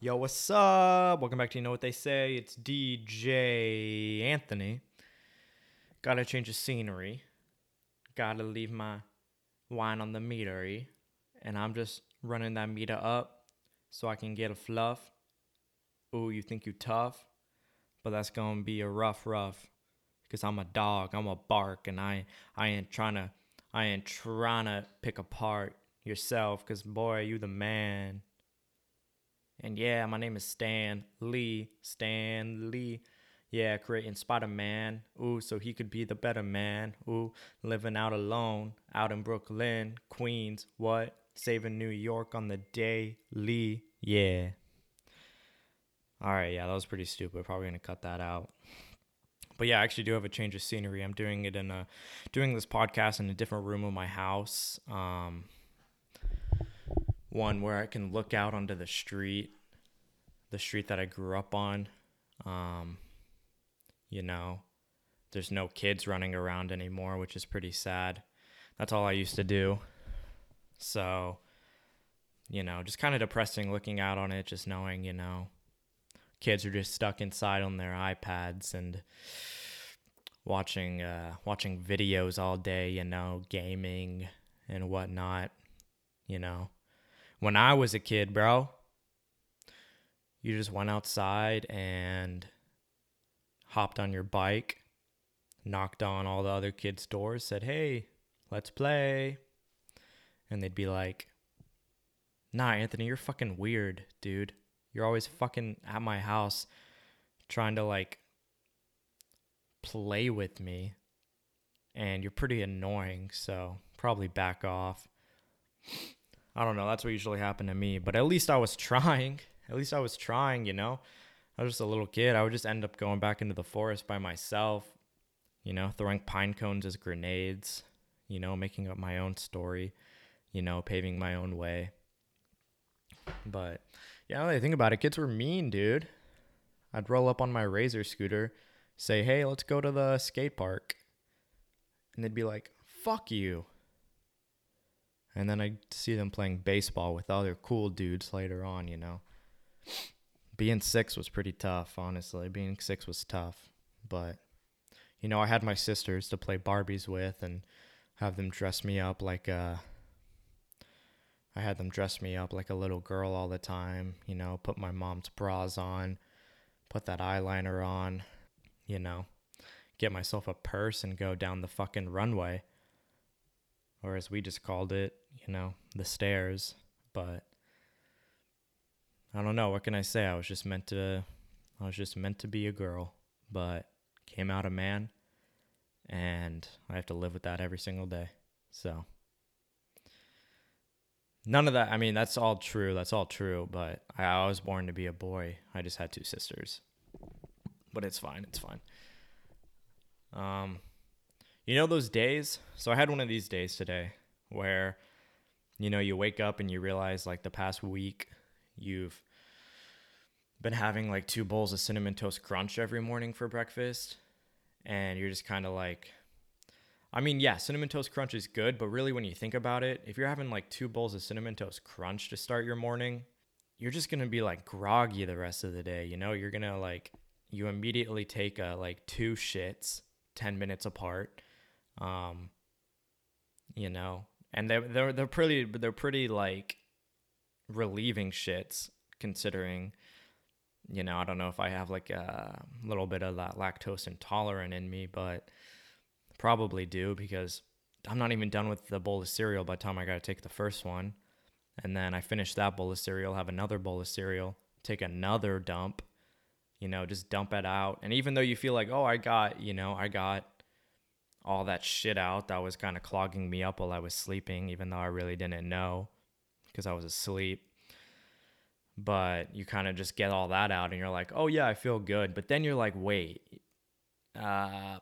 Yo, what's up? Welcome back to You Know What They Say. It's DJ Anthony. Gotta change the scenery. Gotta leave my wine on the metery. And I'm just running that meter up so I can get a fluff. Ooh, you think you tough? But that's gonna be a rough, rough. Cause I'm a dog, I'm a bark, and I I ain't trying to I ain't trying to pick apart yourself. Cause boy, you the man. And yeah, my name is Stan Lee. Stan Lee. Yeah, creating Spider Man. Ooh, so he could be the better man. Ooh, living out alone, out in Brooklyn, Queens. What? Saving New York on the daily. Yeah. All right, yeah, that was pretty stupid. Probably gonna cut that out. But yeah, I actually do have a change of scenery. I'm doing it in a doing this podcast in a different room of my house. Um, one where I can look out onto the street, the street that I grew up on. Um, you know, there's no kids running around anymore, which is pretty sad. That's all I used to do. So, you know, just kind of depressing looking out on it, just knowing, you know, kids are just stuck inside on their iPads and watching uh, watching videos all day, you know, gaming and whatnot, you know when I was a kid, bro, you just went outside and hopped on your bike, knocked on all the other kids' doors, said, Hey, let's play. And they'd be like, Nah, Anthony, you're fucking weird, dude. You're always fucking at my house trying to like play with me. And you're pretty annoying, so probably back off. I don't know. That's what usually happened to me. But at least I was trying. At least I was trying, you know? I was just a little kid. I would just end up going back into the forest by myself, you know, throwing pine cones as grenades, you know, making up my own story, you know, paving my own way. But yeah, now that I think about it, kids were mean, dude. I'd roll up on my razor scooter, say, hey, let's go to the skate park. And they'd be like, fuck you. And then I'd see them playing baseball with other cool dudes later on, you know. Being six was pretty tough, honestly. Being six was tough. But, you know, I had my sisters to play Barbies with and have them dress me up like a. I had them dress me up like a little girl all the time, you know, put my mom's bras on, put that eyeliner on, you know, get myself a purse and go down the fucking runway or as we just called it, you know, the stairs. But I don't know. What can I say? I was just meant to. I was just meant to be a girl, but came out a man, and I have to live with that every single day. So none of that. I mean, that's all true. That's all true. But I, was born to be a boy. I just had two sisters, but it's fine. It's fine. Um, you know those days? So I had one of these days today where you know you wake up and you realize like the past week you've been having like two bowls of cinnamon toast crunch every morning for breakfast and you're just kind of like I mean, yeah, cinnamon toast crunch is good, but really when you think about it, if you're having like two bowls of cinnamon toast crunch to start your morning, you're just going to be like groggy the rest of the day, you know? You're going to like you immediately take a like two shits 10 minutes apart um, you know, and they're they're they're pretty they're pretty like relieving shits considering you know, I don't know if I have like a little bit of that lactose intolerant in me, but probably do because I'm not even done with the bowl of cereal by the time I got to take the first one. And then I finish that bowl of cereal, have another bowl of cereal, take another dump, you know, just dump it out. And even though you feel like, oh, I got, you know, I got all that shit out that was kind of clogging me up while I was sleeping, even though I really didn't know because I was asleep. But you kind of just get all that out and you're like, oh, yeah, I feel good. But then you're like, wait, uh,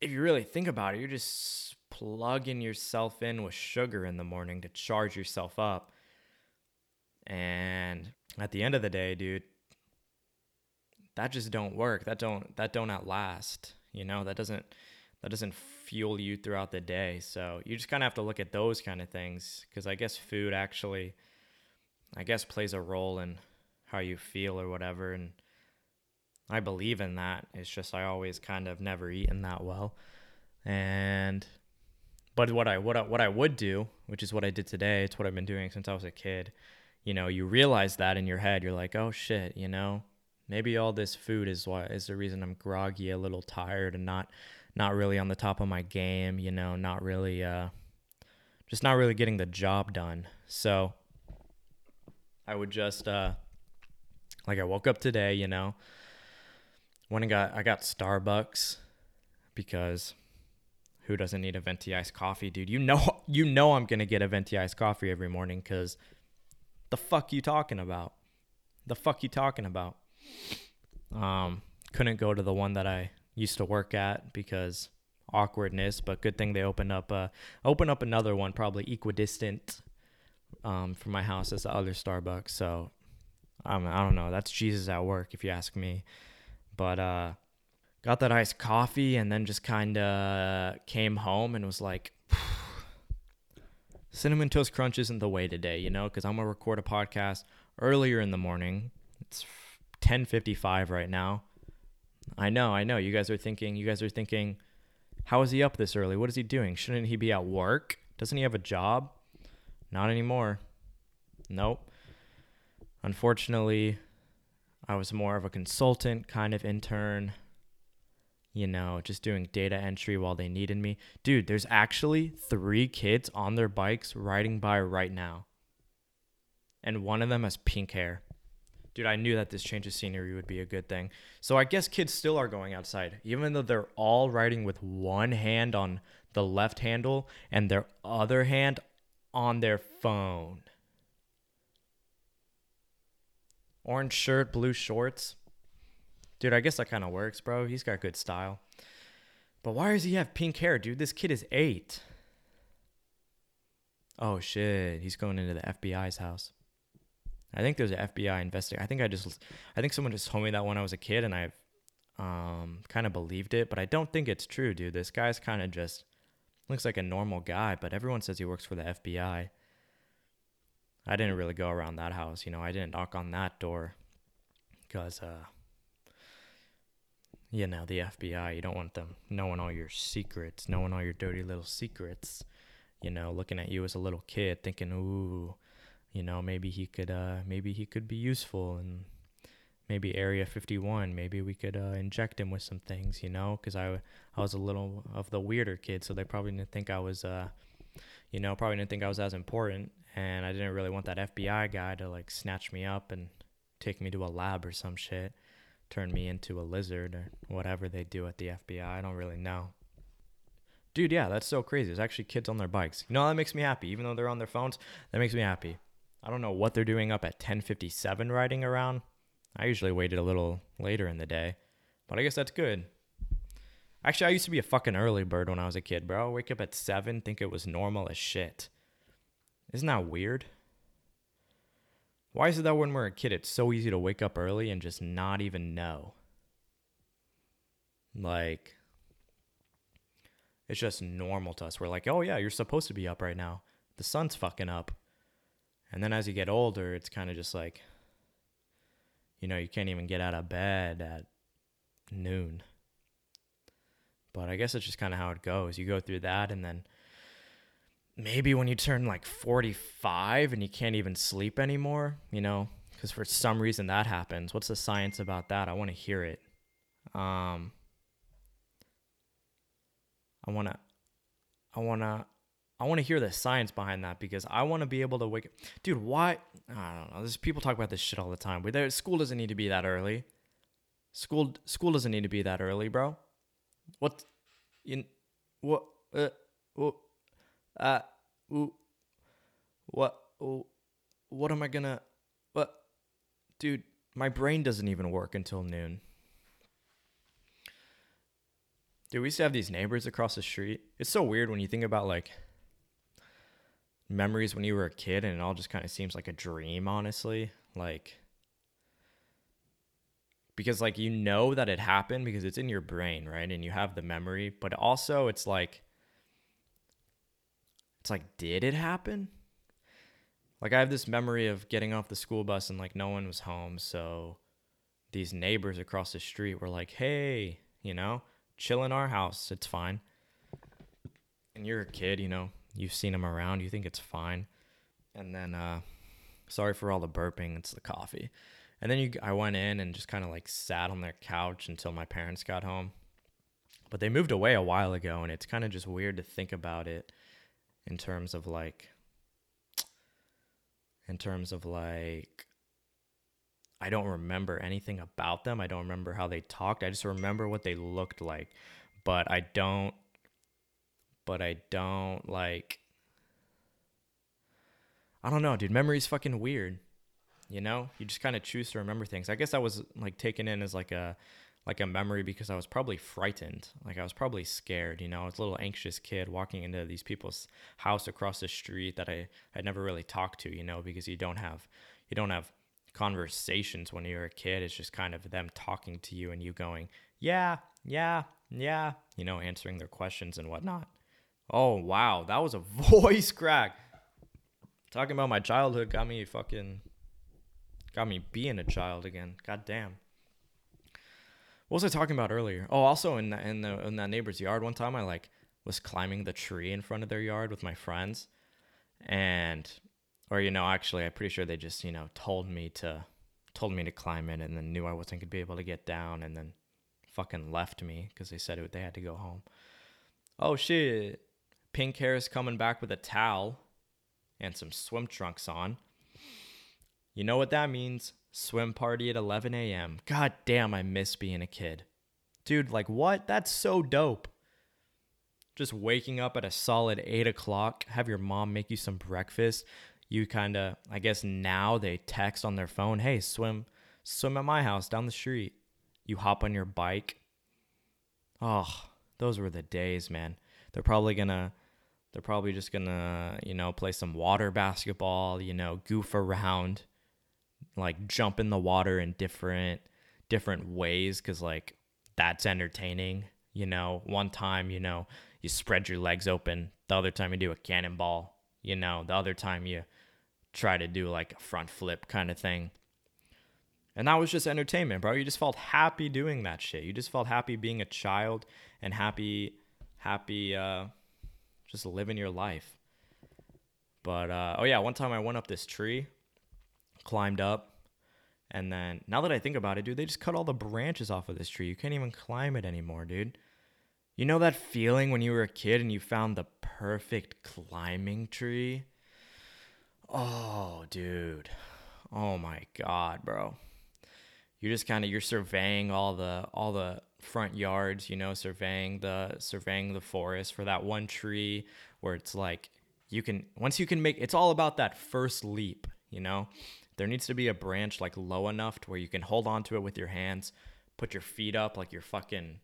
if you really think about it, you're just plugging yourself in with sugar in the morning to charge yourself up. And at the end of the day, dude, that just don't work. That don't that don't outlast. You know, that doesn't that doesn't fuel you throughout the day. So you just kind of have to look at those kind of things because I guess food actually, I guess, plays a role in how you feel or whatever and I believe in that. It's just I always kind of never eaten that well. And but what I what I, what I would do, which is what I did today, it's what I've been doing since I was a kid. You know, you realize that in your head, you're like, "Oh shit, you know, maybe all this food is what is the reason I'm groggy, a little tired and not not really on the top of my game, you know, not really uh just not really getting the job done. So I would just uh like I woke up today, you know, when I got I got Starbucks because who doesn't need a venti iced coffee, dude? You know you know I'm gonna get a venti iced coffee every morning because the fuck you talking about? The fuck you talking about? Um, couldn't go to the one that I used to work at because awkwardness, but good thing they opened up uh open up another one probably equidistant um from my house as the other Starbucks. So um, I don't know. That's Jesus at work if you ask me. But uh got that iced coffee and then just kind of came home and was like cinnamon toast crunch isn't the way today, you know, cuz I'm going to record a podcast earlier in the morning. It's 10:55 right now. I know, I know. You guys are thinking, you guys are thinking how is he up this early? What is he doing? Shouldn't he be at work? Doesn't he have a job? Not anymore. Nope. Unfortunately, I was more of a consultant kind of intern, you know, just doing data entry while they needed me. Dude, there's actually three kids on their bikes riding by right now. And one of them has pink hair. Dude, I knew that this change of scenery would be a good thing. So I guess kids still are going outside, even though they're all riding with one hand on the left handle and their other hand on their phone. Orange shirt, blue shorts. Dude, I guess that kind of works, bro. He's got good style. But why does he have pink hair, dude? This kid is eight. Oh shit, he's going into the FBI's house. I think there's an FBI investigator. I think I just, I think someone just told me that when I was a kid, and I've um, kind of believed it, but I don't think it's true, dude. This guy's kind of just looks like a normal guy, but everyone says he works for the FBI. I didn't really go around that house, you know. I didn't knock on that door because, uh, you know, the FBI. You don't want them knowing all your secrets, knowing all your dirty little secrets. You know, looking at you as a little kid, thinking, "Ooh, you know, maybe he could, uh, maybe he could be useful, and maybe Area 51. Maybe we could uh, inject him with some things, you know, because I, I was a little of the weirder kid, so they probably didn't think I was, uh, you know, probably didn't think I was as important and I didn't really want that FBI guy to like snatch me up and take me to a lab or some shit, turn me into a lizard or whatever they do at the FBI. I don't really know. Dude, yeah, that's so crazy. There's actually kids on their bikes. You know, that makes me happy. Even though they're on their phones, that makes me happy. I don't know what they're doing up at 10:57 riding around. I usually waited a little later in the day, but I guess that's good. Actually, I used to be a fucking early bird when I was a kid, bro. I wake up at 7, think it was normal as shit. Isn't that weird? Why is it that when we're a kid, it's so easy to wake up early and just not even know? Like, it's just normal to us. We're like, oh, yeah, you're supposed to be up right now. The sun's fucking up. And then as you get older, it's kind of just like, you know, you can't even get out of bed at noon. But I guess it's just kind of how it goes. You go through that and then maybe when you turn like 45 and you can't even sleep anymore, you know, because for some reason that happens. What's the science about that? I want to hear it. Um, I want to, I want to, I want to hear the science behind that because I want to be able to wake up. Dude, why? I don't know. There's people talk about this shit all the time. But there, school doesn't need to be that early. School, school doesn't need to be that early, bro. What? In what? Uh, what? uh, what, what am I gonna, what, dude, my brain doesn't even work until noon. Dude, we used to have these neighbors across the street. It's so weird when you think about like memories when you were a kid and it all just kind of seems like a dream, honestly. Like, because like you know that it happened because it's in your brain, right? And you have the memory, but also it's like, it's like, did it happen? like I have this memory of getting off the school bus and like no one was home, so these neighbors across the street were like, "Hey, you know, chill in our house. It's fine." And you're a kid, you know, you've seen them around, you think it's fine. And then uh sorry for all the burping, it's the coffee. And then you I went in and just kind of like sat on their couch until my parents got home. But they moved away a while ago and it's kind of just weird to think about it in terms of like in terms of like I don't remember anything about them. I don't remember how they talked. I just remember what they looked like. But I don't but I don't like I don't know, dude. Memory's fucking weird. You know? You just kind of choose to remember things. I guess I was like taken in as like a like a memory because I was probably frightened. Like I was probably scared, you know. I was a little anxious kid walking into these people's house across the street that I had never really talked to, you know, because you don't have you don't have conversations when you're a kid. It's just kind of them talking to you and you going, "Yeah, yeah, yeah," you know, answering their questions and whatnot. Oh wow, that was a voice crack. Talking about my childhood got me fucking got me being a child again. God damn. What was I talking about earlier? Oh, also in the, in the in that neighbor's yard one time I like was climbing the tree in front of their yard with my friends, and or you know actually I'm pretty sure they just you know told me to told me to climb it and then knew I wasn't gonna be able to get down and then fucking left me because they said it, they had to go home. Oh shit! Pink hair is coming back with a towel and some swim trunks on. You know what that means? Swim party at 11 a.m. God damn, I miss being a kid. Dude, like, what? That's so dope. Just waking up at a solid 8 o'clock, have your mom make you some breakfast. You kind of, I guess now they text on their phone, hey, swim, swim at my house down the street. You hop on your bike. Oh, those were the days, man. They're probably gonna, they're probably just gonna, you know, play some water basketball, you know, goof around like jump in the water in different different ways because like that's entertaining you know? One time you know you spread your legs open the other time you do a cannonball you know? The other time you try to do like a front flip kind of thing. And that was just entertainment bro. You just felt happy doing that shit. You just felt happy being a child and happy happy uh just living your life but uh oh yeah one time i went up this tree climbed up. And then now that I think about it, dude, they just cut all the branches off of this tree. You can't even climb it anymore, dude. You know that feeling when you were a kid and you found the perfect climbing tree? Oh, dude. Oh my god, bro. You're just kind of you're surveying all the all the front yards, you know, surveying the surveying the forest for that one tree where it's like you can once you can make it's all about that first leap, you know? there needs to be a branch like low enough to where you can hold on to it with your hands, put your feet up like you're fucking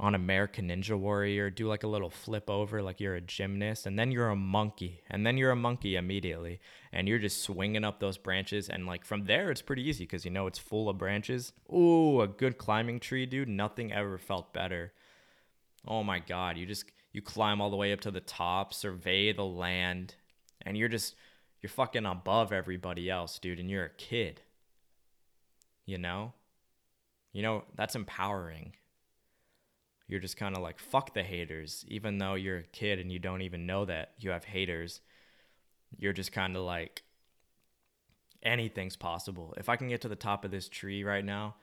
on American Ninja Warrior, do like a little flip over like you're a gymnast, and then you're a monkey, and then you're a monkey immediately, and you're just swinging up those branches, and like from there it's pretty easy because you know it's full of branches. Ooh, a good climbing tree, dude. Nothing ever felt better. Oh my god, you just you climb all the way up to the top, survey the land, and you're just you're fucking above everybody else, dude, and you're a kid. You know? You know, that's empowering. You're just kind of like, fuck the haters. Even though you're a kid and you don't even know that you have haters, you're just kind of like, anything's possible. If I can get to the top of this tree right now,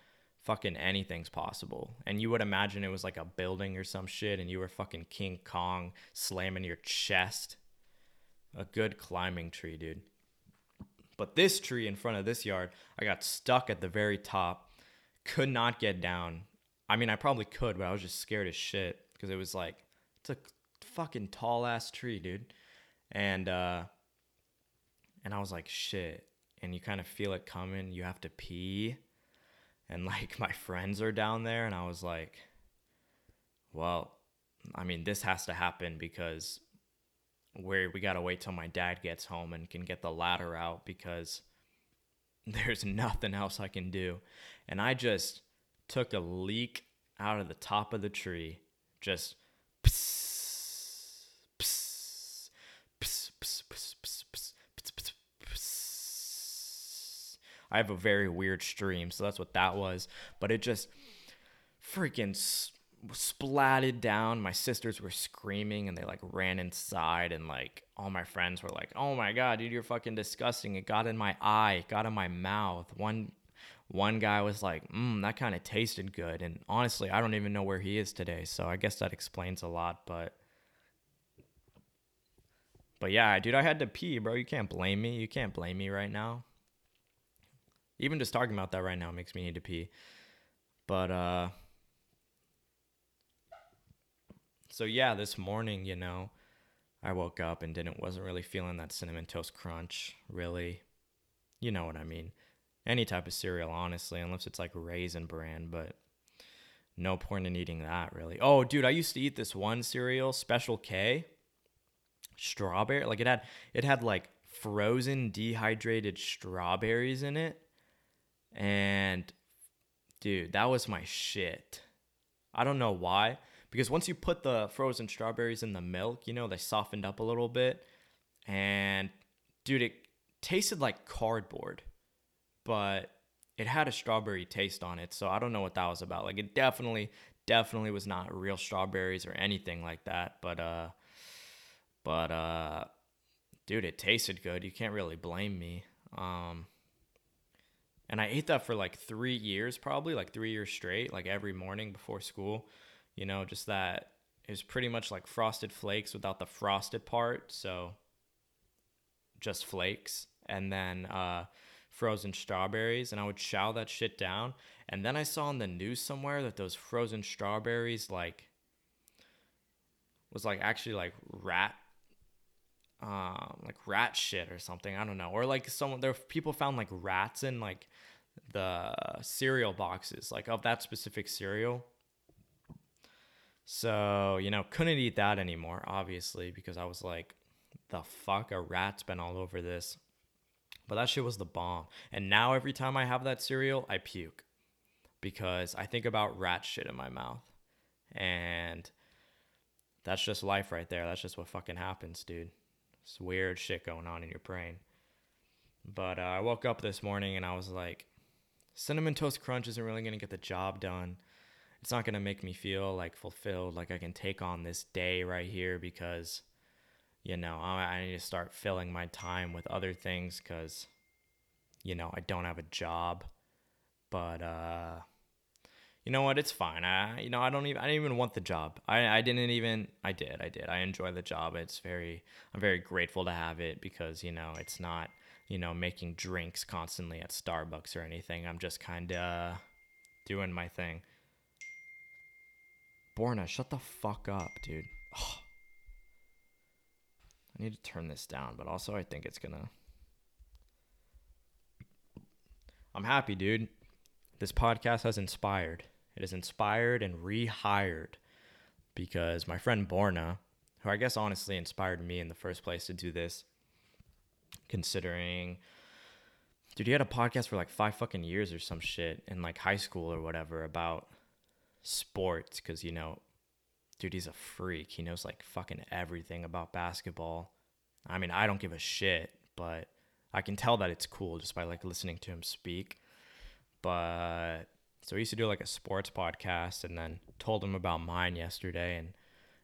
fucking anything's possible. And you would imagine it was like a building or some shit and you were fucking King Kong slamming your chest a good climbing tree, dude. But this tree in front of this yard, I got stuck at the very top, could not get down. I mean, I probably could, but I was just scared as shit because it was like it's a fucking tall ass tree, dude. And uh and I was like, shit. And you kind of feel it coming. You have to pee. And like my friends are down there and I was like, well, I mean, this has to happen because where we got to wait till my dad gets home and can get the ladder out because there's nothing else I can do. And I just took a leak out of the top of the tree, just I have a very weird stream, so that's what that was. But it just freaking splatted down. My sisters were screaming and they like ran inside and like all my friends were like, "Oh my god, dude, you're fucking disgusting. It got in my eye, it got in my mouth." One one guy was like, "Mmm, that kind of tasted good." And honestly, I don't even know where he is today, so I guess that explains a lot, but but yeah, dude, I had to pee, bro. You can't blame me. You can't blame me right now. Even just talking about that right now makes me need to pee. But uh so yeah, this morning, you know, I woke up and didn't wasn't really feeling that cinnamon toast crunch, really. You know what I mean. Any type of cereal, honestly, unless it's like raisin bran, but no point in eating that really. Oh, dude, I used to eat this one cereal, Special K. Strawberry like it had it had like frozen dehydrated strawberries in it. And dude that was my shit. I don't know why because once you put the frozen strawberries in the milk you know they softened up a little bit. And dude it tasted like cardboard but it had a strawberry taste on it so i don't know what that was about like it definitely definitely was not real strawberries or anything like that but uh but uh dude, it tasted good. You can't really blame me. Um and I ate that for like 3 years probably, like 3 years straight, like every morning before school. You know, just that it was pretty much like frosted flakes without the frosted part, so just flakes and then uh frozen strawberries and I would chow that shit down. And then I saw on the news somewhere that those frozen strawberries like was like actually like rat um, like rat shit or something. I don't know. Or like someone there people found like rats in like the cereal boxes, like of that specific cereal. So, you know, couldn't eat that anymore, obviously, because I was like, the fuck, a rat's been all over this. But that shit was the bomb. And now every time I have that cereal, I puke because I think about rat shit in my mouth. And that's just life right there. That's just what fucking happens, dude. It's weird shit going on in your brain. But uh, I woke up this morning and I was like, Cinnamon Toast Crunch isn't really going to get the job done. It's not going to make me feel like fulfilled, like I can take on this day right here because, you know, I, I need to start filling my time with other things because, you know, I don't have a job. But, uh, you know what? It's fine. I, you know, I don't even, I didn't even want the job. I, I didn't even, I did, I did. I enjoy the job. It's very, I'm very grateful to have it because, you know, it's not, you know, making drinks constantly at Starbucks or anything. I'm just kind of doing my thing. Borna, shut the fuck up, dude. Oh. I need to turn this down, but also I think it's gonna. I'm happy, dude. This podcast has inspired. It has inspired and rehired because my friend Borna, who I guess honestly inspired me in the first place to do this, considering, dude, he had a podcast for like five fucking years or some shit in like high school or whatever about sports because, you know, dude, he's a freak. He knows like fucking everything about basketball. I mean, I don't give a shit, but I can tell that it's cool just by like listening to him speak. But so we used to do like a sports podcast and then told him about mine yesterday and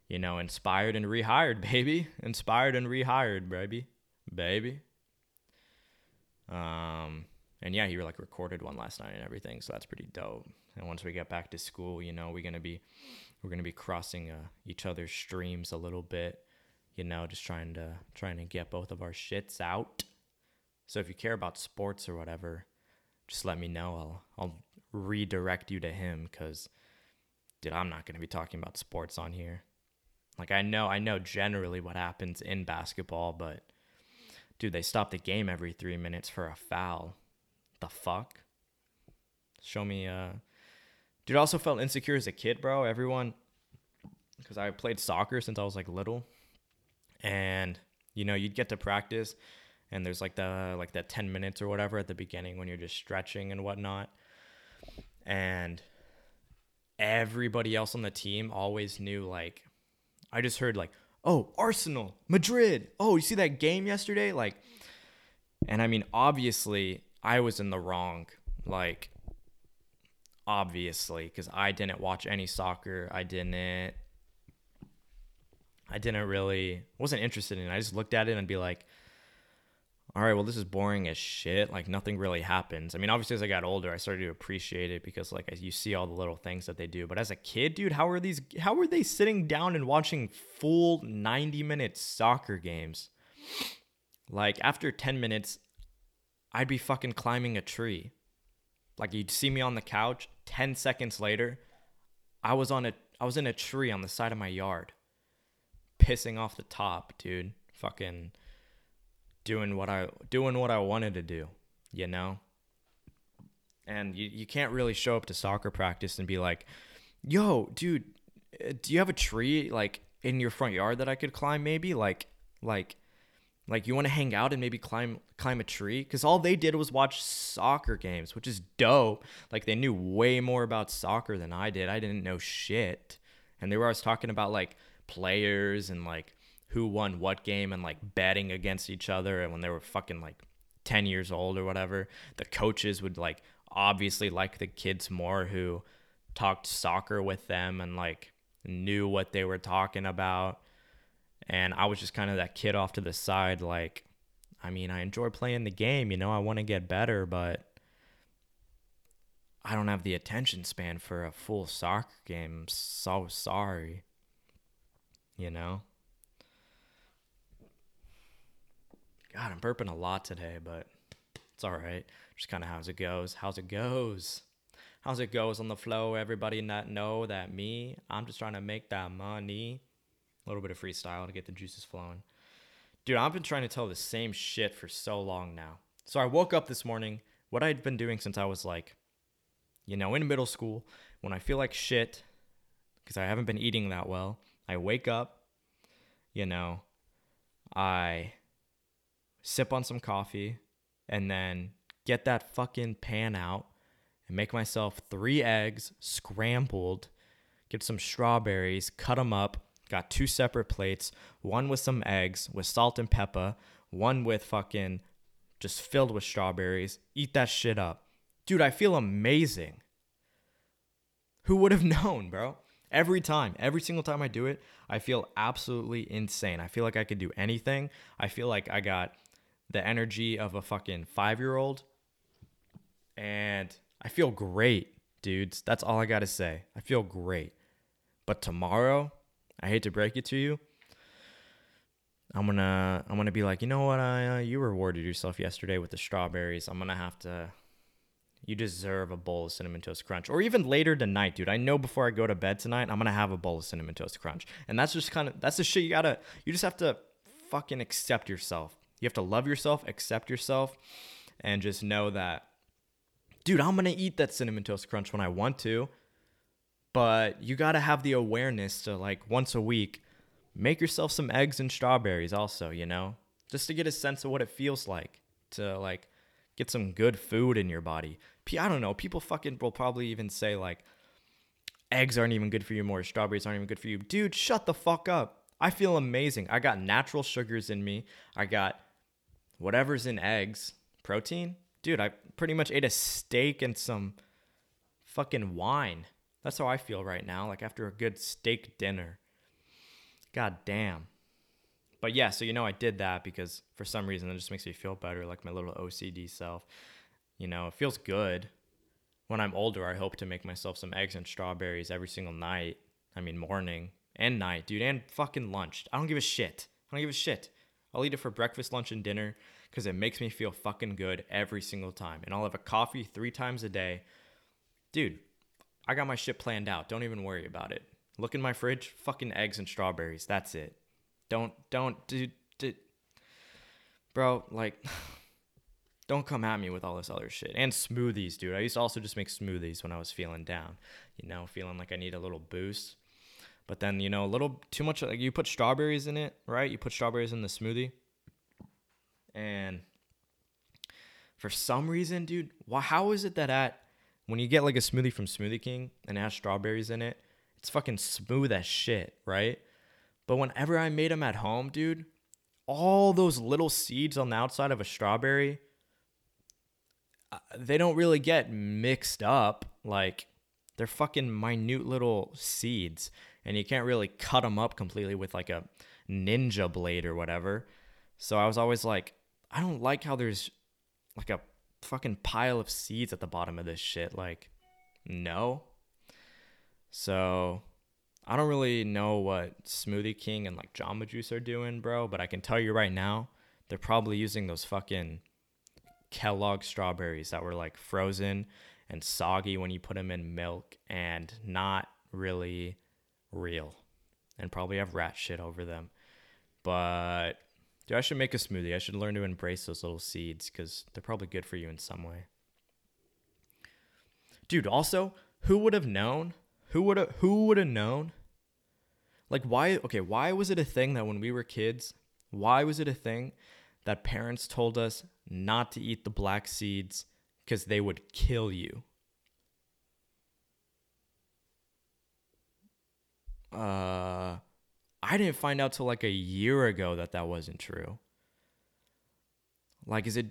you know, inspired and rehired, baby. Inspired and rehired, baby. Baby. Um and yeah, he like recorded one last night and everything, so that's pretty dope. And once we get back to school, you know, we're gonna be we're gonna be crossing uh, each other's streams a little bit, you know, just trying to trying to get both of our shits out. So if you care about sports or whatever, just let me know. I'll I'll redirect you to him because, dude, I'm not going to be talking about sports on here. Like, I know, I know generally what happens in basketball, but, dude, they stop the game every three minutes for a foul. The fuck? Show me, uh, dude, I also felt insecure as a kid, bro. Everyone, because I played soccer since I was like little. And, you know, you'd get to practice and there's like the like that 10 minutes or whatever at the beginning when you're just stretching and whatnot and everybody else on the team always knew like I just heard like, "Oh, Arsenal, Madrid. Oh, you see that game yesterday?" Like and I mean, obviously, I was in the wrong. Like, obviously, because I didn't watch any soccer. I didn't. I didn't really wasn't interested in it. I just looked at it and be like, all right, well, this is boring as shit. Like nothing really happens. I mean, obviously, as I got older, I started to appreciate it because like you see all the little things that they do. But as a kid, dude, how are these? How are they sitting down and watching full ninety minute soccer games? Like after ten minutes, I'd be fucking climbing a tree. Like you'd see me on the couch. Ten seconds later, I was on a I was in a tree on the side of my yard, pissing off the top, dude. Fucking doing what I doing what I wanted to do, you know? And you, you can't really show up to soccer practice and be like, "Yo, dude, uh, do you have a tree like in your front yard that I could climb maybe?" Like like like you want to hang out and maybe climb climb a tree cuz all they did was watch soccer games, which is dope. Like they knew way more about soccer than I did. I didn't know shit. And they were always talking about like players and like who won what game and like betting against each other and when they were fucking like 10 years old or whatever the coaches would like obviously like the kids more who talked soccer with them and like knew what they were talking about and I was just kind of that kid off to the side like I mean I enjoy playing the game you know I want to get better but I don't have the attention span for a full soccer game I'm so sorry you know God, I'm burping a lot today, but it's all right. Just kind of how's it goes. How's it goes. How's it goes on the flow. Everybody not know that me. I'm just trying to make that money. A little bit of freestyle to get the juices flowing. Dude, I've been trying to tell the same shit for so long now. So I woke up this morning. What I'd been doing since I was like, you know, in middle school, when I feel like shit, because I haven't been eating that well, I wake up, you know, I sip on some coffee, and then get that fucking pan out and make myself three eggs scrambled, get some strawberries, cut them up. Got two separate plates, one with some eggs with salt and pepper, one with fucking just filled with strawberries. Eat that shit up. Dude, I feel amazing. Who would have known, bro? Every time, every single time I do it, I feel absolutely insane. I feel like I could do anything. I feel like I got the energy of a fucking five year old. And I feel great, dudes. That's all I got to say. I feel great. But tomorrow, I hate to break it to you, I'm gonna I'm gonna be like, you know what? I uh, you rewarded yourself yesterday with the strawberries. I'm gonna have to. You deserve a bowl of cinnamon toast crunch, or even later tonight, dude. I know before I go to bed tonight, I'm gonna have a bowl of cinnamon toast crunch, and that's just kind of that's the shit you gotta. You just have to fucking accept yourself. You have to love yourself, accept yourself, and just know that, dude, I'm to eat that cinnamon toast crunch when I want to. But you got to have the awareness to, like, once a week, make yourself some eggs and strawberries, also, you know, just to get a sense of what it feels like to, like, get some good food in your body. I don't know. People fucking will probably even say, like, eggs aren't even good for you more, strawberries aren't even good for you. Dude, shut the fuck up. I feel amazing. I got natural sugars in me. I got whatever's in eggs, protein. Dude, I pretty much ate a steak and some fucking wine. That's how I feel right now, like after a good steak dinner. God damn. But yeah, so you know I did that because for some reason it just makes me feel better, like my little OCD self. You know, it feels good. When I'm older, I hope to make myself some eggs and strawberries every single night. I mean, morning and night, dude, and fucking lunch. I don't give a shit. I don't give a shit. I'll eat it for breakfast, lunch, and dinner because it makes me feel fucking good every single time. And I'll have a coffee three times a day. Dude, I got my shit planned out. Don't even worry about it. Look in my fridge, fucking eggs and strawberries. That's it. Don't, don't, do, do. Bro, like, don't come at me with all this other shit. And smoothies, dude. I used to also just make smoothies when I was feeling down, you know, feeling like I need a little boost. But then, you know, a little too much, like you put strawberries in it, right? You put strawberries in the smoothie. And for some reason, dude, why, how is it that at, when you get like a smoothie from Smoothie King and has strawberries in it, it's fucking smooth as shit, right? But whenever I made them at home, dude, all those little seeds on the outside of a strawberry, uh, they don't really get mixed up. Like they're fucking minute little seeds, and you can't really cut them up completely with like a ninja blade or whatever. So I was always like, I don't like how there's like a fucking pile of seeds at the bottom of this shit. Like, no. So I don't really know what Smoothie King and like Jamba Juice are doing, bro, but I can tell you right now, they're probably using those fucking Kellogg strawberries that were like frozen and soggy when you put them in milk and not really real and probably have rat shit over them. But dude, I should make a smoothie. I should learn to embrace those little seeds because they're probably good for you in some way. Dude, also, who would have known? Who would have who would have known? Like why okay, why was it a thing that when we were kids, why was it a thing that parents told us not to eat the black seeds because they would kill you? Uh I didn't find out till like a year ago that that wasn't true. Like, is it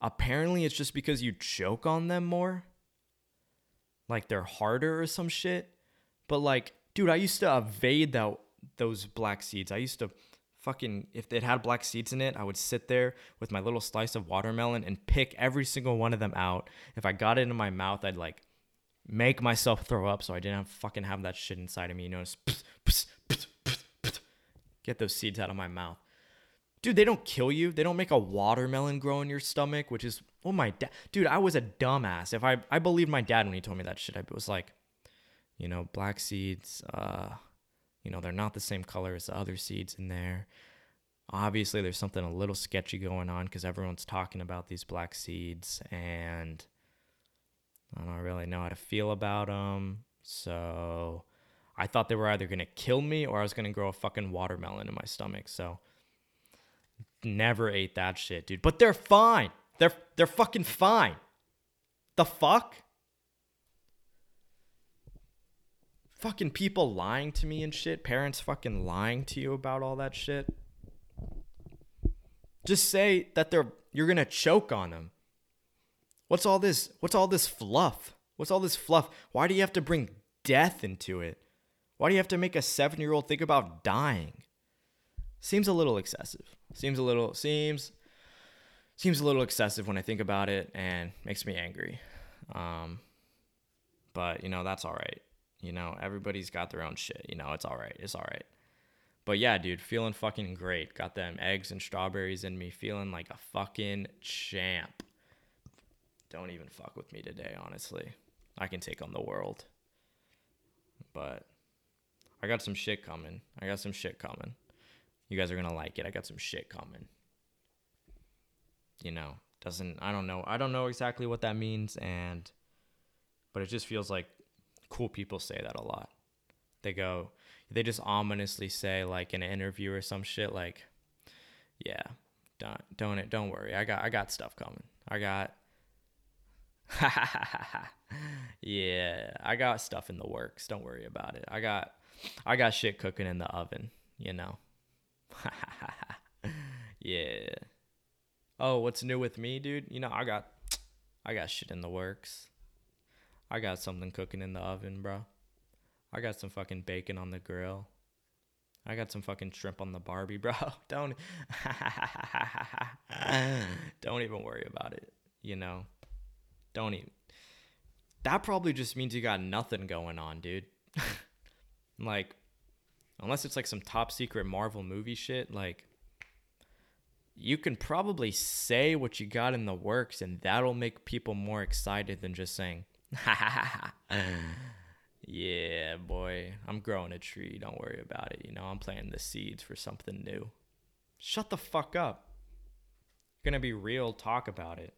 apparently it's just because you choke on them more? Like they're harder or some shit? But like, dude, I used to evade that those black seeds. I used to fucking if it had black seeds in it, I would sit there with my little slice of watermelon and pick every single one of them out. If I got it in my mouth, I'd like make myself throw up so I didn't have fucking have that shit inside of me. You know, pss, pss, Get those seeds out of my mouth. Dude, they don't kill you. They don't make a watermelon grow in your stomach, which is oh my dad. Dude, I was a dumbass. If I I believed my dad when he told me that shit, I was like, you know, black seeds, uh, you know, they're not the same color as the other seeds in there. Obviously, there's something a little sketchy going on because everyone's talking about these black seeds, and I don't really know how to feel about them. So I thought they were either gonna kill me or I was gonna grow a fucking watermelon in my stomach. So never ate that shit, dude. But they're fine. They're they're fucking fine. The fuck? Fucking people lying to me and shit. Parents fucking lying to you about all that shit. Just say that they're you're gonna choke on them. What's all this? What's all this fluff? What's all this fluff? Why do you have to bring death into it? Why do you have to make a seven year old think about dying? Seems a little excessive. Seems a little seems seems a little excessive when I think about it and makes me angry. Um, but you know that's all right. You know everybody's got their own shit. You know it's all right. It's all right. But yeah, dude, feeling fucking great. Got them eggs and strawberries in me. Feeling like a fucking champ. Don't even fuck with me today, honestly. I can take on the world. But I got some shit coming. I got some shit coming. You guys are gonna like it. I got some shit coming. You know, doesn't I don't know. I don't know exactly what that means and but it just feels like cool people say that a lot. They go they just ominously say like in an interview or some shit like yeah, don't don't it don't worry. I got I got stuff coming. I got yeah, I got stuff in the works. Don't worry about it. I got I got shit cooking in the oven, you know. yeah. Oh, what's new with me, dude? You know, I got I got shit in the works. I got something cooking in the oven, bro. I got some fucking bacon on the grill. I got some fucking shrimp on the Barbie, bro. Don't Don't even worry about it, you know. Don't even That probably just means you got nothing going on, dude. Like, unless it's like some top secret Marvel movie shit, like, you can probably say what you got in the works, and that'll make people more excited than just saying, yeah, boy, I'm growing a tree. Don't worry about it. You know, I'm planting the seeds for something new. Shut the fuck up. You're gonna be real, talk about it.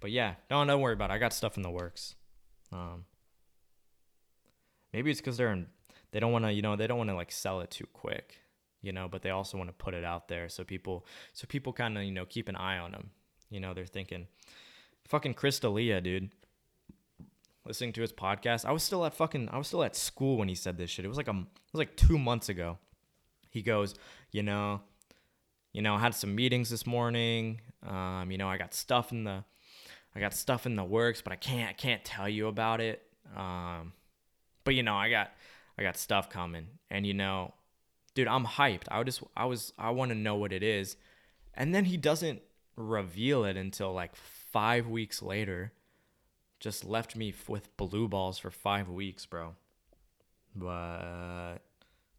But yeah, don't don't worry about it. I got stuff in the works. Um, maybe it's because they're in they don't want to you know they don't want to like sell it too quick you know but they also want to put it out there so people so people kind of you know keep an eye on them you know they're thinking fucking Chris D'Elia, dude. Listening to his podcast i was still at fucking i was still at school when he said this shit. It was like a it was like two months ago. He goes you know you know i had some meetings this morning. Um you know i got stuff in the I got stuff in the works, but I can't I can't tell you about it. Um, but you know, I got I got stuff coming, and you know, dude, I'm hyped. I just I was I want to know what it is, and then he doesn't reveal it until like five weeks later. Just left me with blue balls for five weeks, bro. But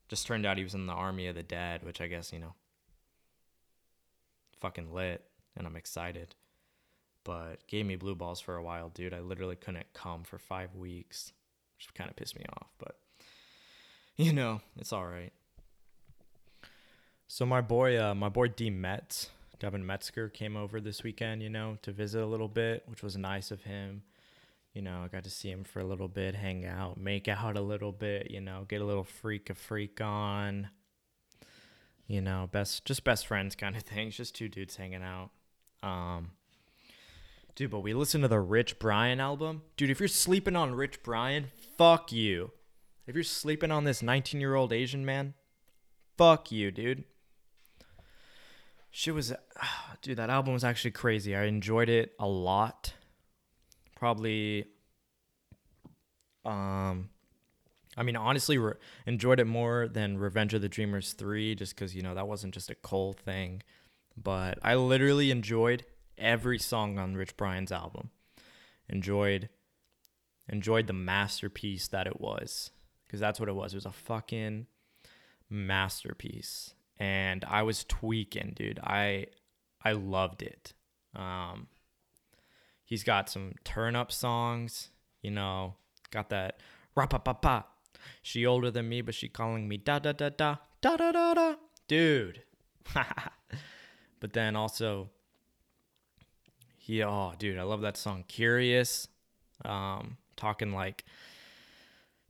just turned out he was in the army of the dead, which I guess you know, fucking lit, and I'm excited but gave me blue balls for a while, dude. I literally couldn't come for five weeks, which kind of pissed me off, but you know, it's all right. So my boy, uh, my boy D Metz, Devin Metzger came over this weekend, you know, to visit a little bit, which was nice of him. You know, I got to see him for a little bit, hang out, make out a little bit, you know, get a little freak of freak on. You know, best just best friends kind of things, just two dudes hanging out. Um, Dude, but we listened to the Rich Brian album. Dude, if you're sleeping on Rich Brian, fuck you. If you're sleeping on this 19 year old Asian man, fuck you, dude. Shit was, dude, that album was actually crazy. I enjoyed it a lot. Probably, um, I mean, honestly, re- enjoyed it more than Revenge of the Dreamers 3, just because, you know, that wasn't just a Cole thing. But I literally enjoyed every song on Rich Brian's album. Enjoyed enjoyed the masterpiece that it was because that's what it was. It was a fucking masterpiece and I was tweaking, dude. I I loved it. Um he's got some turn up songs, you know, got that ra pa pa pa. She older than me, but she calling me da da da da da da da da. Dude. but then also he oh dude i love that song curious um talking like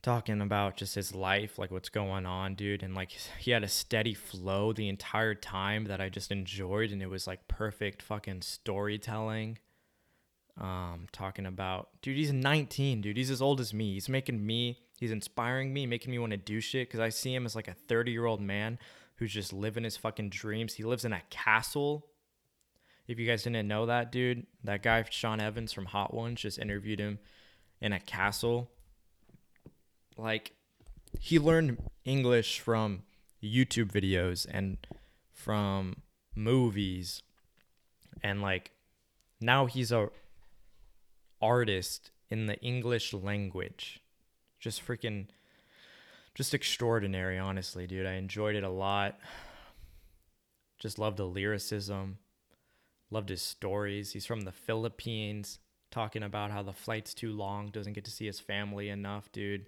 talking about just his life like what's going on dude and like he had a steady flow the entire time that i just enjoyed and it was like perfect fucking storytelling. Um talking about dude he's 19 dude he's as old as me. He's making me he's inspiring me making me want to do shit because i see him as like a 30 year old man who's just living his fucking dreams. He lives in a castle. If you guys didn't know that, dude, that guy Sean Evans from Hot Ones just interviewed him in a castle. Like he learned English from YouTube videos and from movies and like now he's a artist in the English language. Just freaking just extraordinary, honestly, dude. I enjoyed it a lot. Just love the lyricism. Loved his stories. He's from the Philippines, talking about how the flight's too long, doesn't get to see his family enough, dude.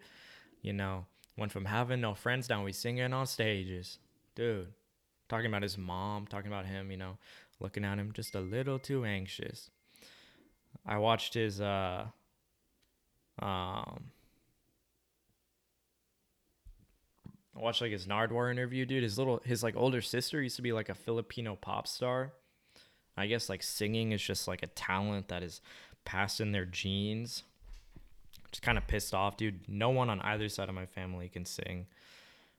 You know, went from having no friends down we singing on stages. Dude, talking about his mom, talking about him, you know, looking at him just a little too anxious. I watched his uh um I watched like his Nardwuar interview, dude. His little his like older sister used to be like a Filipino pop star. I guess like singing is just like a talent that is passed in their genes. Just kind of pissed off, dude. No one on either side of my family can sing.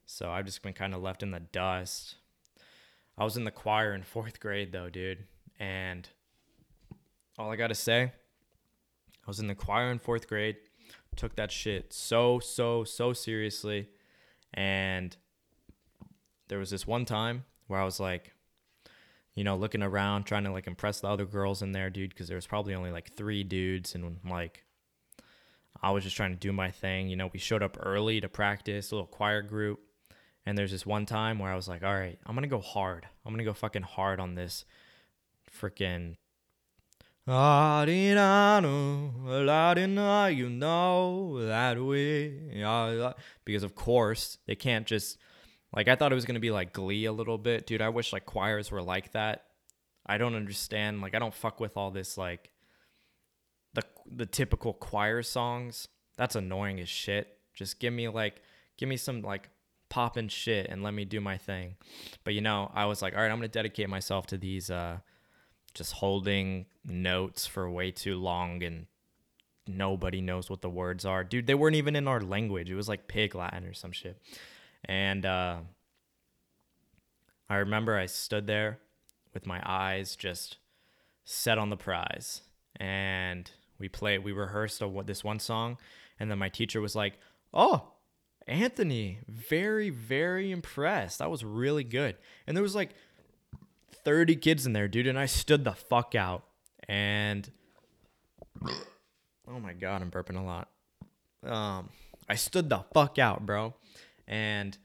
So I've just been kind of left in the dust. I was in the choir in fourth grade though, dude. And all I got to say, I was in the choir in fourth grade, took that shit so, so, so seriously. And there was this one time where I was like, you know, looking around, trying to like impress the other girls in there, dude, because there was probably only like three dudes, and like I was just trying to do my thing. You know, we showed up early to practice, a little choir group, and there's this one time where I was like, all right, I'm gonna go hard. I'm gonna go fucking hard on this freaking. You know that we because of course they can't just like I thought it was gonna be like Glee a little bit, dude. I wish like choirs were like that. I don't understand. Like I don't fuck with all this like the the typical choir songs. That's annoying as shit. Just give me like give me some like popping shit and let me do my thing. But you know, I was like, all right, I'm gonna dedicate myself to these uh just holding notes for way too long and nobody knows what the words are. Dude, they weren't even in our language. It was like pig Latin or some shit. And uh, I remember I stood there with my eyes just set on the prize. and we played. We rehearsed a, this one song, and then my teacher was like, "Oh, Anthony, very very impressed. That was really good." And there was like 30 kids in there, dude, and I stood the fuck out. And oh my god, I'm burping a lot. Um, I stood the fuck out, bro. And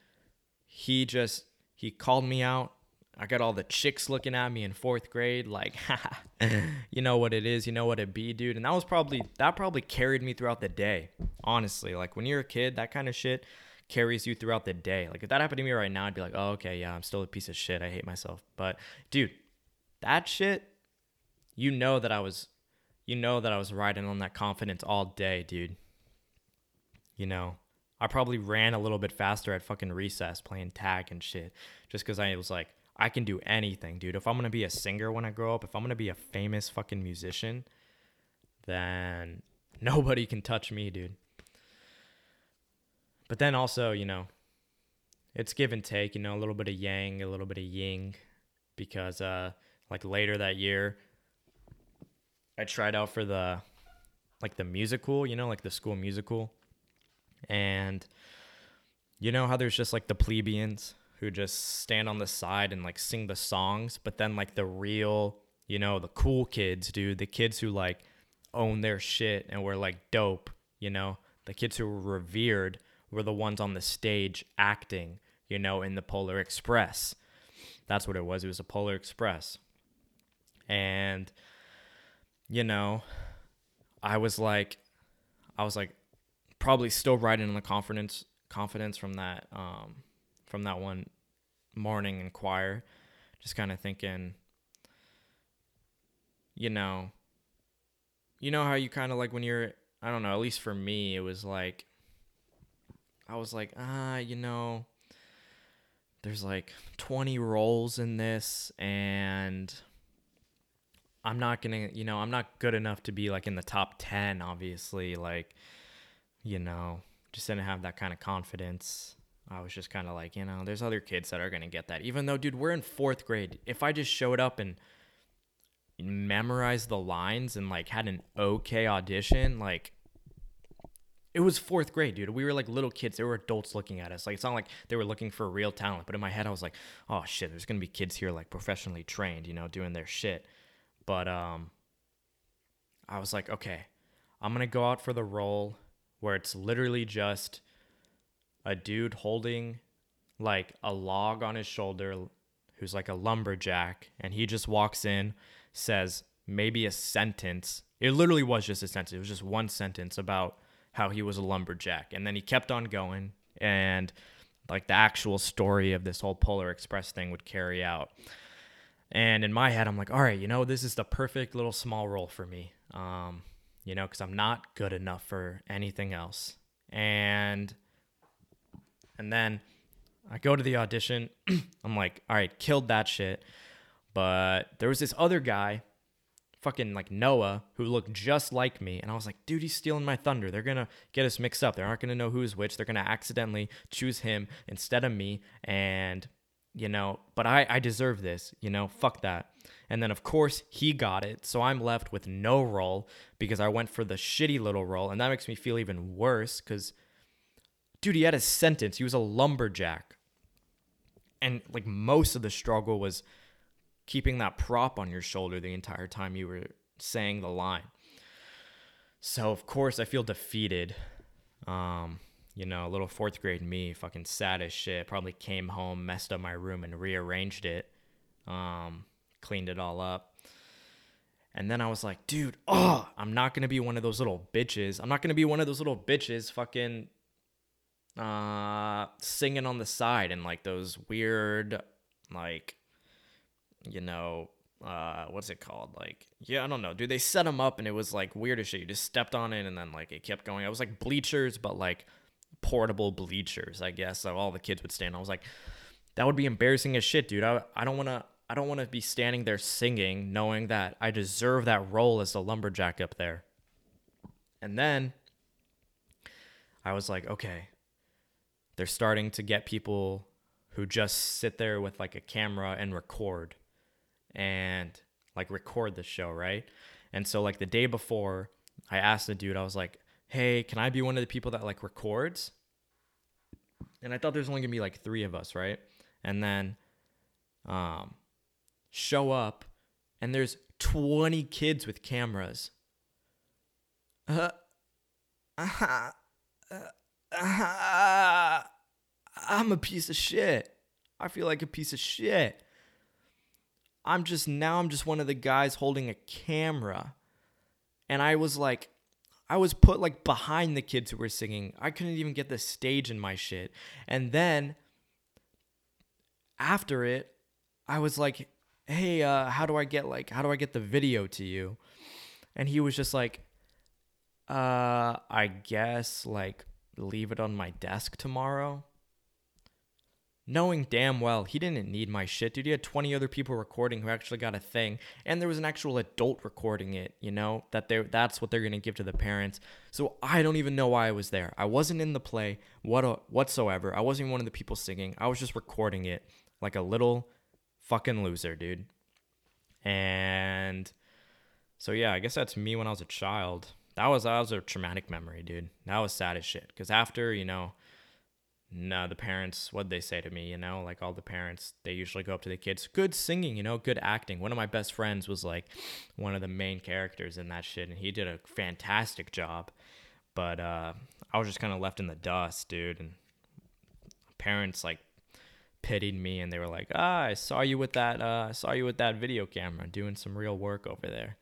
he just he called me out. I got all the chicks looking at me in fourth grade, like, you know what it is, you know what it be, dude. And that was probably that probably carried me throughout the day. Honestly, like when you're a kid, that kind of shit carries you throughout the day. Like if that happened to me right now, I'd be like, oh, okay, yeah, I'm still a piece of shit. I hate myself. But dude, that shit, you know that I was, you know that I was riding on that confidence all day, dude. You know, I probably ran a little bit faster at fucking recess playing tag and shit, just because I was like, I can do anything, dude. If I'm gonna be a singer when I grow up, if I'm gonna be a famous fucking musician, then nobody can touch me, dude. But then also, you know, it's give and take, you know, a little bit of yang, a little bit of yin, because uh, like later that year, I tried out for the like the musical, you know, like the school musical, and you know how there's just like the plebeians who just stand on the side and like sing the songs, but then like the real, you know, the cool kids, dude, the kids who like own their shit and were like dope, you know, the kids who were revered were the ones on the stage acting, you know, in the Polar Express. That's what it was. It was a Polar Express. And, you know, I was like, I was like, probably still riding on the confidence, confidence from that, um, from that one morning in choir. Just kind of thinking, you know, you know how you kind of like when you're, I don't know, at least for me, it was like, I was like, ah, you know, there's like 20 roles in this and I'm not going to, you know, I'm not good enough to be like in the top 10 obviously like you know, just didn't have that kind of confidence. I was just kind of like, you know, there's other kids that are going to get that. Even though dude, we're in 4th grade. If I just showed up and memorized the lines and like had an okay audition, like it was fourth grade, dude. We were like little kids. There were adults looking at us. Like it's not like they were looking for real talent. But in my head, I was like, oh shit, there's gonna be kids here like professionally trained, you know, doing their shit. But um, I was like, okay, I'm gonna go out for the role where it's literally just a dude holding like a log on his shoulder, who's like a lumberjack, and he just walks in, says maybe a sentence. It literally was just a sentence. It was just one sentence about how he was a lumberjack. And then he kept on going and like the actual story of this whole Polar Express thing would carry out. And in my head, I'm like, all right, you know, this is the perfect little small role for me. Um, you know, because I'm not good enough for anything else. And and then I go to the audition. I'm like, all right, killed that shit. But there was this other guy fucking like Noah who looked just like me. And I was like, dude, he's stealing my thunder. They're going to get us mixed up. They aren't going to know who's which. They're going to accidentally choose him instead of me. And, you know, but I, I deserve this, you know, fuck that. And then, of course, he got it. So I'm left with no role because I went for the shitty little role. And that makes me feel even worse because, dude, he had a sentence. He was a lumberjack. And like most of the struggle was keeping that prop on your shoulder the entire time you were saying the line. So of course I feel defeated. Um, you know, a little fourth grade me, fucking sad as shit. Probably came home, messed up my room, and rearranged it. Um, cleaned it all up. And then I was like, dude, oh, I'm not gonna be one of those little bitches. I'm not gonna be one of those little bitches fucking uh singing on the side and like those weird like you know, uh, what's it called? Like, yeah, I don't know. Dude, they set them up and it was like weird as shit. You just stepped on it and then like it kept going. It was like bleachers, but like portable bleachers, I guess. So all the kids would stand. I was like, that would be embarrassing as shit, dude. I, I don't want to. I don't want to be standing there singing, knowing that I deserve that role as the lumberjack up there. And then I was like, okay, they're starting to get people who just sit there with like a camera and record and like record the show, right? And so like the day before, I asked the dude, I was like, "Hey, can I be one of the people that like records?" And I thought there's only gonna be like three of us, right? And then, um, show up, and there's 20 kids with cameras. Uh, uh-huh. uh, I'm a piece of shit. I feel like a piece of shit. I'm just now I'm just one of the guys holding a camera. And I was like I was put like behind the kids who were singing. I couldn't even get the stage in my shit. And then after it, I was like, "Hey, uh how do I get like how do I get the video to you?" And he was just like, "Uh, I guess like leave it on my desk tomorrow." knowing damn well he didn't need my shit, dude. He had 20 other people recording who actually got a thing, and there was an actual adult recording it, you know, that they that's what they're gonna give to the parents. So I don't even know why I was there. I wasn't in the play what uh, whatsoever. I wasn't even one of the people singing. I was just recording it like a little fucking loser, dude. And so yeah, I guess that's me when I was a child. That was that was a traumatic memory, dude. That was sad as shit. Cause after, you know, no, the parents, what they say to me, you know, like all the parents, they usually go up to the kids, good singing, you know, good acting. One of my best friends was like one of the main characters in that shit, and he did a fantastic job. But uh, I was just kind of left in the dust, dude. And parents like pitied me, and they were like, "Ah, I saw you with that. Uh, I saw you with that video camera, doing some real work over there."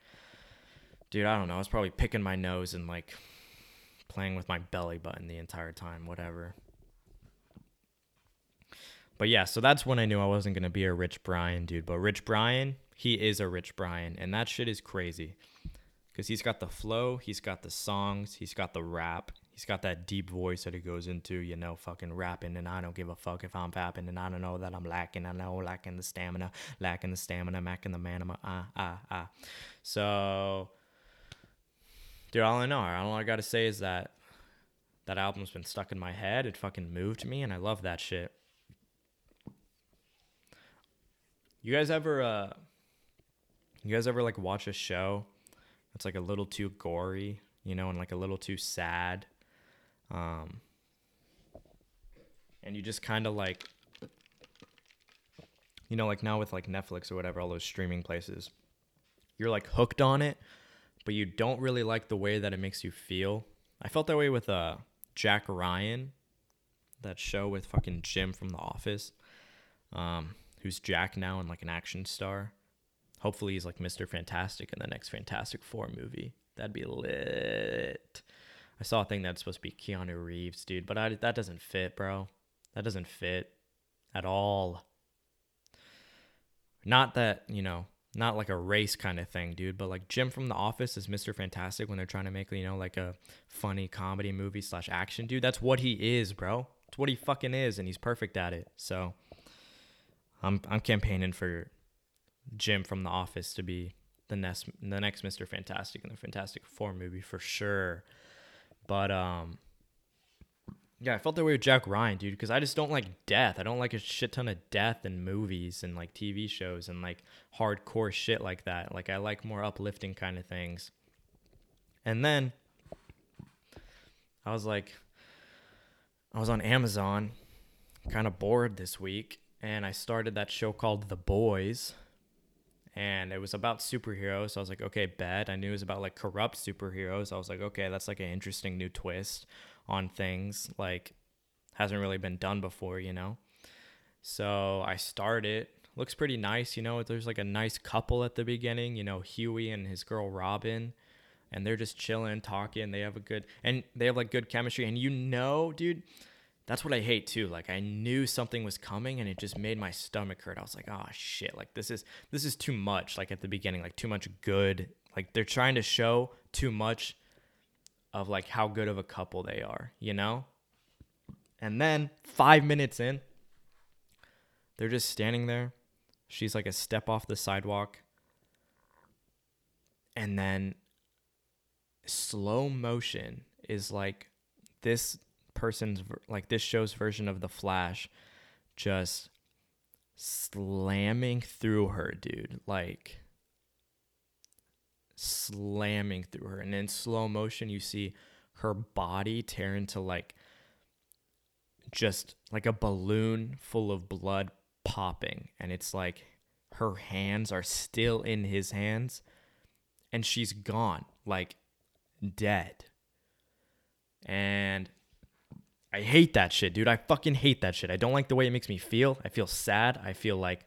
Dude, I don't know. I was probably picking my nose and like playing with my belly button the entire time, whatever. But yeah, so that's when I knew I wasn't gonna be a Rich Brian dude. But Rich Brian, he is a Rich Brian, and that shit is crazy. Cause he's got the flow, he's got the songs, he's got the rap, he's got that deep voice that he goes into, you know, fucking rapping. And I don't give a fuck if I'm fapping, and I don't know that I'm lacking. I know lacking the stamina, lacking the stamina, macking the man. i'm ah ah ah. So, dude, all I know, all I gotta say is that that album's been stuck in my head. It fucking moved me, and I love that shit. You guys ever uh you guys ever like watch a show that's like a little too gory, you know, and like a little too sad? Um and you just kind of like you know, like now with like Netflix or whatever, all those streaming places, you're like hooked on it, but you don't really like the way that it makes you feel. I felt that way with uh Jack Ryan, that show with fucking Jim from The Office. Um, who's Jack now and like an action star. Hopefully he's like Mr. Fantastic in the next Fantastic Four movie. That'd be lit. I saw a thing that's supposed to be Keanu Reeves, dude, but I, that doesn't fit, bro. That doesn't fit at all. Not that, you know, not like a race kind of thing, dude, but like Jim from The Office is Mr. Fantastic when they're trying to make, you know, like a funny comedy movie slash action, dude. That's what he is, bro. It's what he fucking is, and he's perfect at it. So I'm I'm campaigning for Jim from The Office to be the next the next Mr. Fantastic in the Fantastic Four movie for sure. But um yeah, I felt that way with Jack Ryan, dude, because I just don't like death. I don't like a shit ton of death in movies and like TV shows and like hardcore shit like that. Like I like more uplifting kind of things. And then I was like I was on Amazon, kind of bored this week, and I started that show called The Boys. And it was about superheroes. So I was like, okay, bet. I knew it was about like corrupt superheroes. I was like, okay, that's like an interesting new twist on things. Like, hasn't really been done before, you know? So I start It. Looks pretty nice, you know. There's like a nice couple at the beginning, you know, Huey and his girl Robin and they're just chilling, talking. They have a good and they have like good chemistry. And you know, dude, that's what I hate too. Like I knew something was coming and it just made my stomach hurt. I was like, oh shit, like this is this is too much. Like at the beginning, like too much good. Like they're trying to show too much of like how good of a couple they are, you know? And then five minutes in, they're just standing there. She's like a step off the sidewalk. And then slow motion is like this person's like this show's version of the Flash just slamming through her, dude. Like slamming through her. And in slow motion, you see her body tear into like just like a balloon full of blood popping. And it's like her hands are still in his hands and she's gone, like dead. And I hate that shit, dude. I fucking hate that shit. I don't like the way it makes me feel. I feel sad. I feel like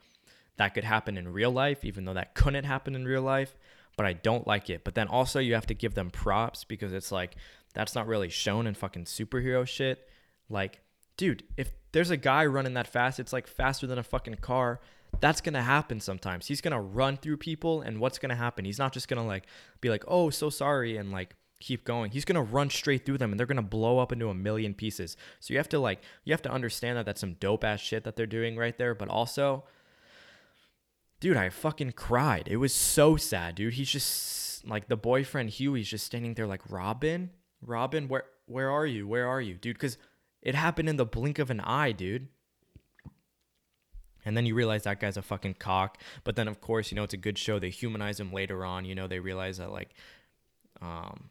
that could happen in real life, even though that couldn't happen in real life. But I don't like it. But then also, you have to give them props because it's like, that's not really shown in fucking superhero shit. Like, dude, if there's a guy running that fast, it's like faster than a fucking car. That's gonna happen sometimes. He's gonna run through people, and what's gonna happen? He's not just gonna like be like, oh, so sorry, and like keep going. He's gonna run straight through them, and they're gonna blow up into a million pieces. So you have to like, you have to understand that that's some dope ass shit that they're doing right there, but also dude, I fucking cried. It was so sad, dude. He's just like the boyfriend Huey's just standing there like Robin, Robin, where where are you? Where are you, dude? Because it happened in the blink of an eye, dude. And then you realize that guy's a fucking cock. But then of course, you know, it's a good show. They humanize him later on. You know, they realize that like, um,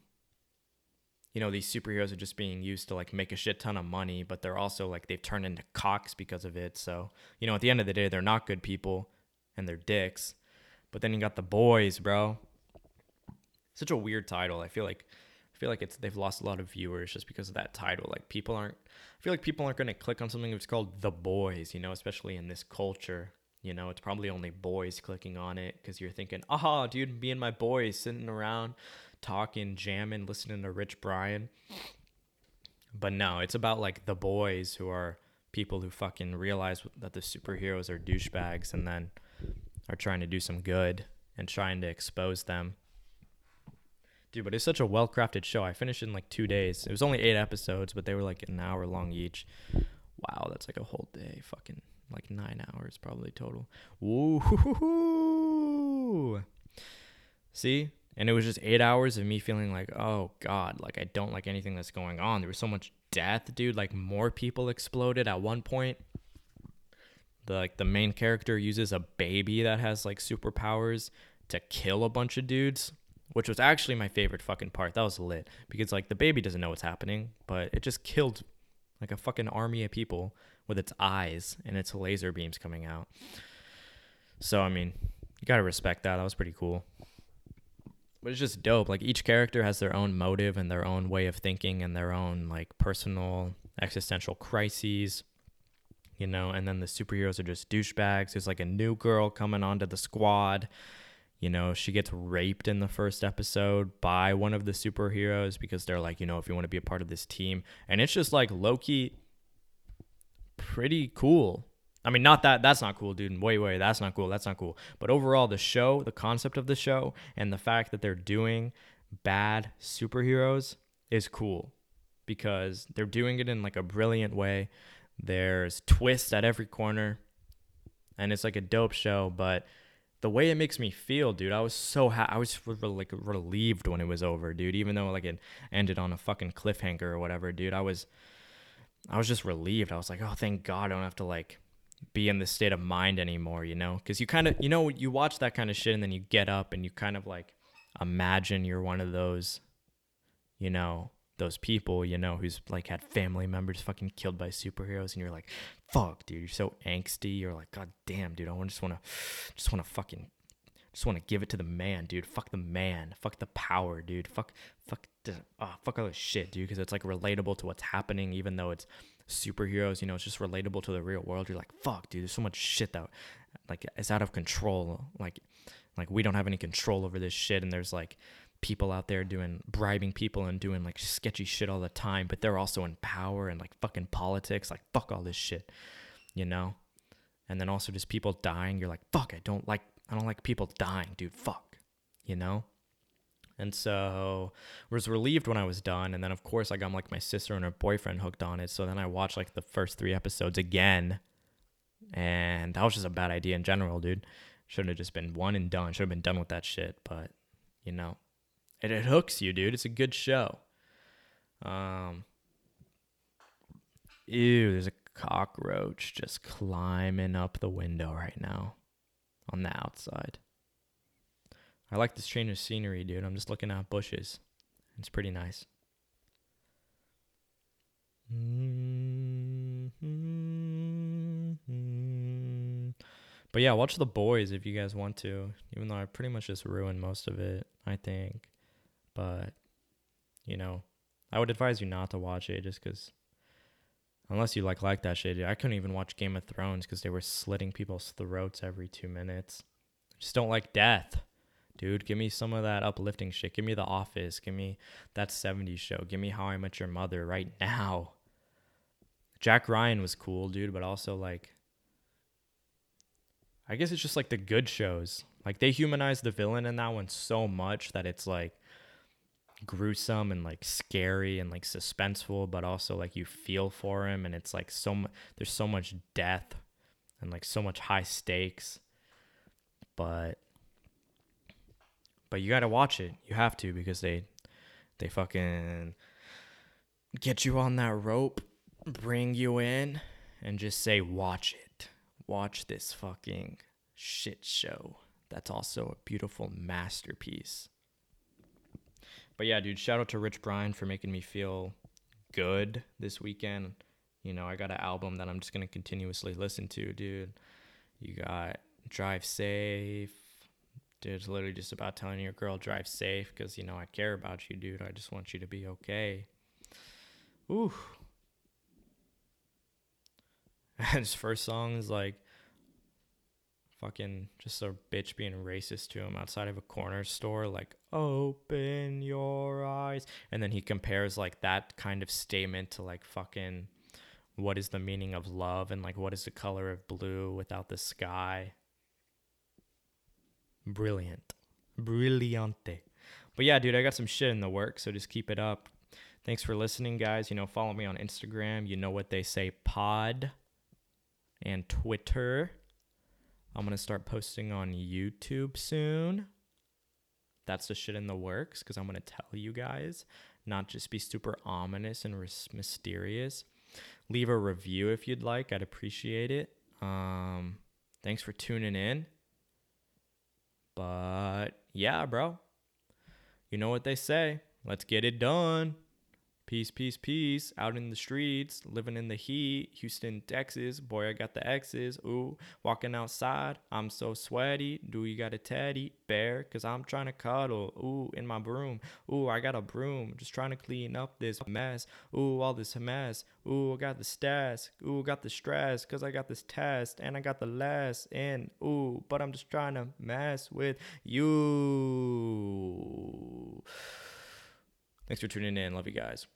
you know, these superheroes are just being used to like make a shit ton of money, but they're also like they've turned into cocks because of it. So, you know, at the end of the day, they're not good people and they're dicks. But then you got the boys, bro. Such a weird title. I feel like I feel like it's they've lost a lot of viewers just because of that title. Like people aren't I feel like people aren't to click on something that's called The Boys, you know, especially in this culture. You know, it's probably only boys clicking on it because you're thinking, aha, dude, me and my boys sitting around talking, jamming, listening to Rich Brian. But no, it's about like the boys who are people who fucking realize that the superheroes are douchebags and then are trying to do some good and trying to expose them. Dude, but it's such a well crafted show. I finished in like two days. It was only eight episodes, but they were like an hour long each. Wow, that's like a whole day. Fucking like nine hours probably total. Woo! See? And it was just eight hours of me feeling like, oh God, like I don't like anything that's going on. There was so much death, dude. Like more people exploded at one point the like the main character uses a baby that has like superpowers to kill a bunch of dudes, which was actually my favorite fucking part. That was lit because like the baby doesn't know what's happening, but it just killed like a fucking army of people with its eyes and its laser beams coming out. So I mean, you gotta respect that. That was pretty cool. But it's just dope. Like each character has their own motive and their own way of thinking and their own like personal existential crises you know, and then the superheroes are just douchebags. There's like a new girl coming onto the squad. You know, she gets raped in the first episode by one of the superheroes because they're like, you know, if you want to be a part of this team. And it's just like lowkey pretty cool. I mean, not that that's not cool, dude. Wait, wait, that's not cool. That's not cool. But overall, the show, the concept of the show, and the fact that they're doing bad superheroes is cool because they're doing it in like a brilliant way. There's twists at every corner, and it's like a dope show. But the way it makes me feel, dude, I was so ha- I was like relieved when it was over, dude. Even though like it ended on a fucking cliffhanger or whatever, dude. I was, I was just relieved. I was like, oh, thank God, I don't have to like be in this state of mind anymore, you know? Because you kind of, you know, you watch that kind of shit and then you get up and you kind of like imagine you're one of those, you know, those people, you know, who's like had family members fucking killed by superheroes, and you're like, fuck, dude, you're so angsty. You're like, god damn, dude, I just want to, just want to fucking, just want to give it to the man, dude. Fuck the man. Fuck the power, dude. Fuck, fuck, oh, fuck all this shit, dude. Because it's like relatable to what's happening, even though it's superheroes. You know, it's just relatable to the real world. You're like, fuck, dude. There's so much shit that, like, it's out of control. Like, like we don't have any control over this shit, and there's like people out there doing bribing people and doing like sketchy shit all the time, but they're also in power and like fucking politics. Like fuck all this shit, you know. And then also just people dying. You're like fuck. I don't like. I don't like people dying, dude. Fuck, you know. And so was relieved when I was done. And then of course I got like my sister and her boyfriend hooked on it. So then I watched like the first three episodes again. And that was just a bad idea in general, dude. Shouldn't have just been one and done. Should have been done with that shit. But, you know, and it hooks you, dude. It's a good show. Um, ew, there's a cockroach just climbing up the window right now on the outside. I like this change of scenery, dude. I'm just looking at bushes. It's pretty nice. But yeah, watch The Boys if you guys want to. Even though I pretty much just ruined most of it, I think. But, you know, I would advise you not to watch it just because unless you like like that shit. I couldn't even watch Game of Thrones because they were slitting people's throats every two minutes. I just don't like death, dude. Give me some of that uplifting shit. Give me The Office. Give me that '70s show. Give me How I Met Your Mother right now. Jack Ryan was cool, dude, but also like, I guess it's just like the good shows. Like they humanize the villain in that one so much that it's like gruesome and like scary and like suspenseful but also like you feel for him and it's like so much there's so much death and like so much high stakes but but you got to watch it. You have to because they they fucking get you on that rope bring you in and just say watch it. Watch this fucking shit show. That's also a beautiful masterpiece but yeah, dude, shout out to Rich Brian for making me feel good this weekend. You know, I got an album that I'm just gonna continuously listen to, dude. You got Drive Safe. Dude, it's literally just about telling your girl drive safe because you know I care about you, dude. I just want you to be okay. Ooh. And his first song is like fucking just a bitch being racist to him outside of a corner store like open your eyes. And then he compares like that kind of statement to like fucking what is the meaning of love and like what is the color of blue without the sky. Brilliant. Brillante. But yeah dude i got some shit in the work so just keep it up. Thanks for listening guys. You know follow me on instagram. You know what they say pod and twitter I'm going to start posting on YouTube soon. That's the shit in the works because I'm going to tell you guys, not just be super ominous and ris- mysterious. Leave a review if you'd like. I'd appreciate it. Um, thanks for tuning in. But yeah, bro. You know what they say. Let's get it done. Peace, peace, peace. Out in the streets, living in the heat. Houston, Texas. Boy, I got the X's. Ooh, walking outside. I'm so sweaty. Do you got a teddy bear? Cause I'm trying to cuddle. Ooh, in my broom. Ooh, I got a broom. Just trying to clean up this mess. Ooh, all this mess. Ooh, I got the stats. Ooh, got the stress. Cause I got this test. And I got the last. And ooh, but I'm just trying to mess with you. Thanks for tuning in. Love you guys.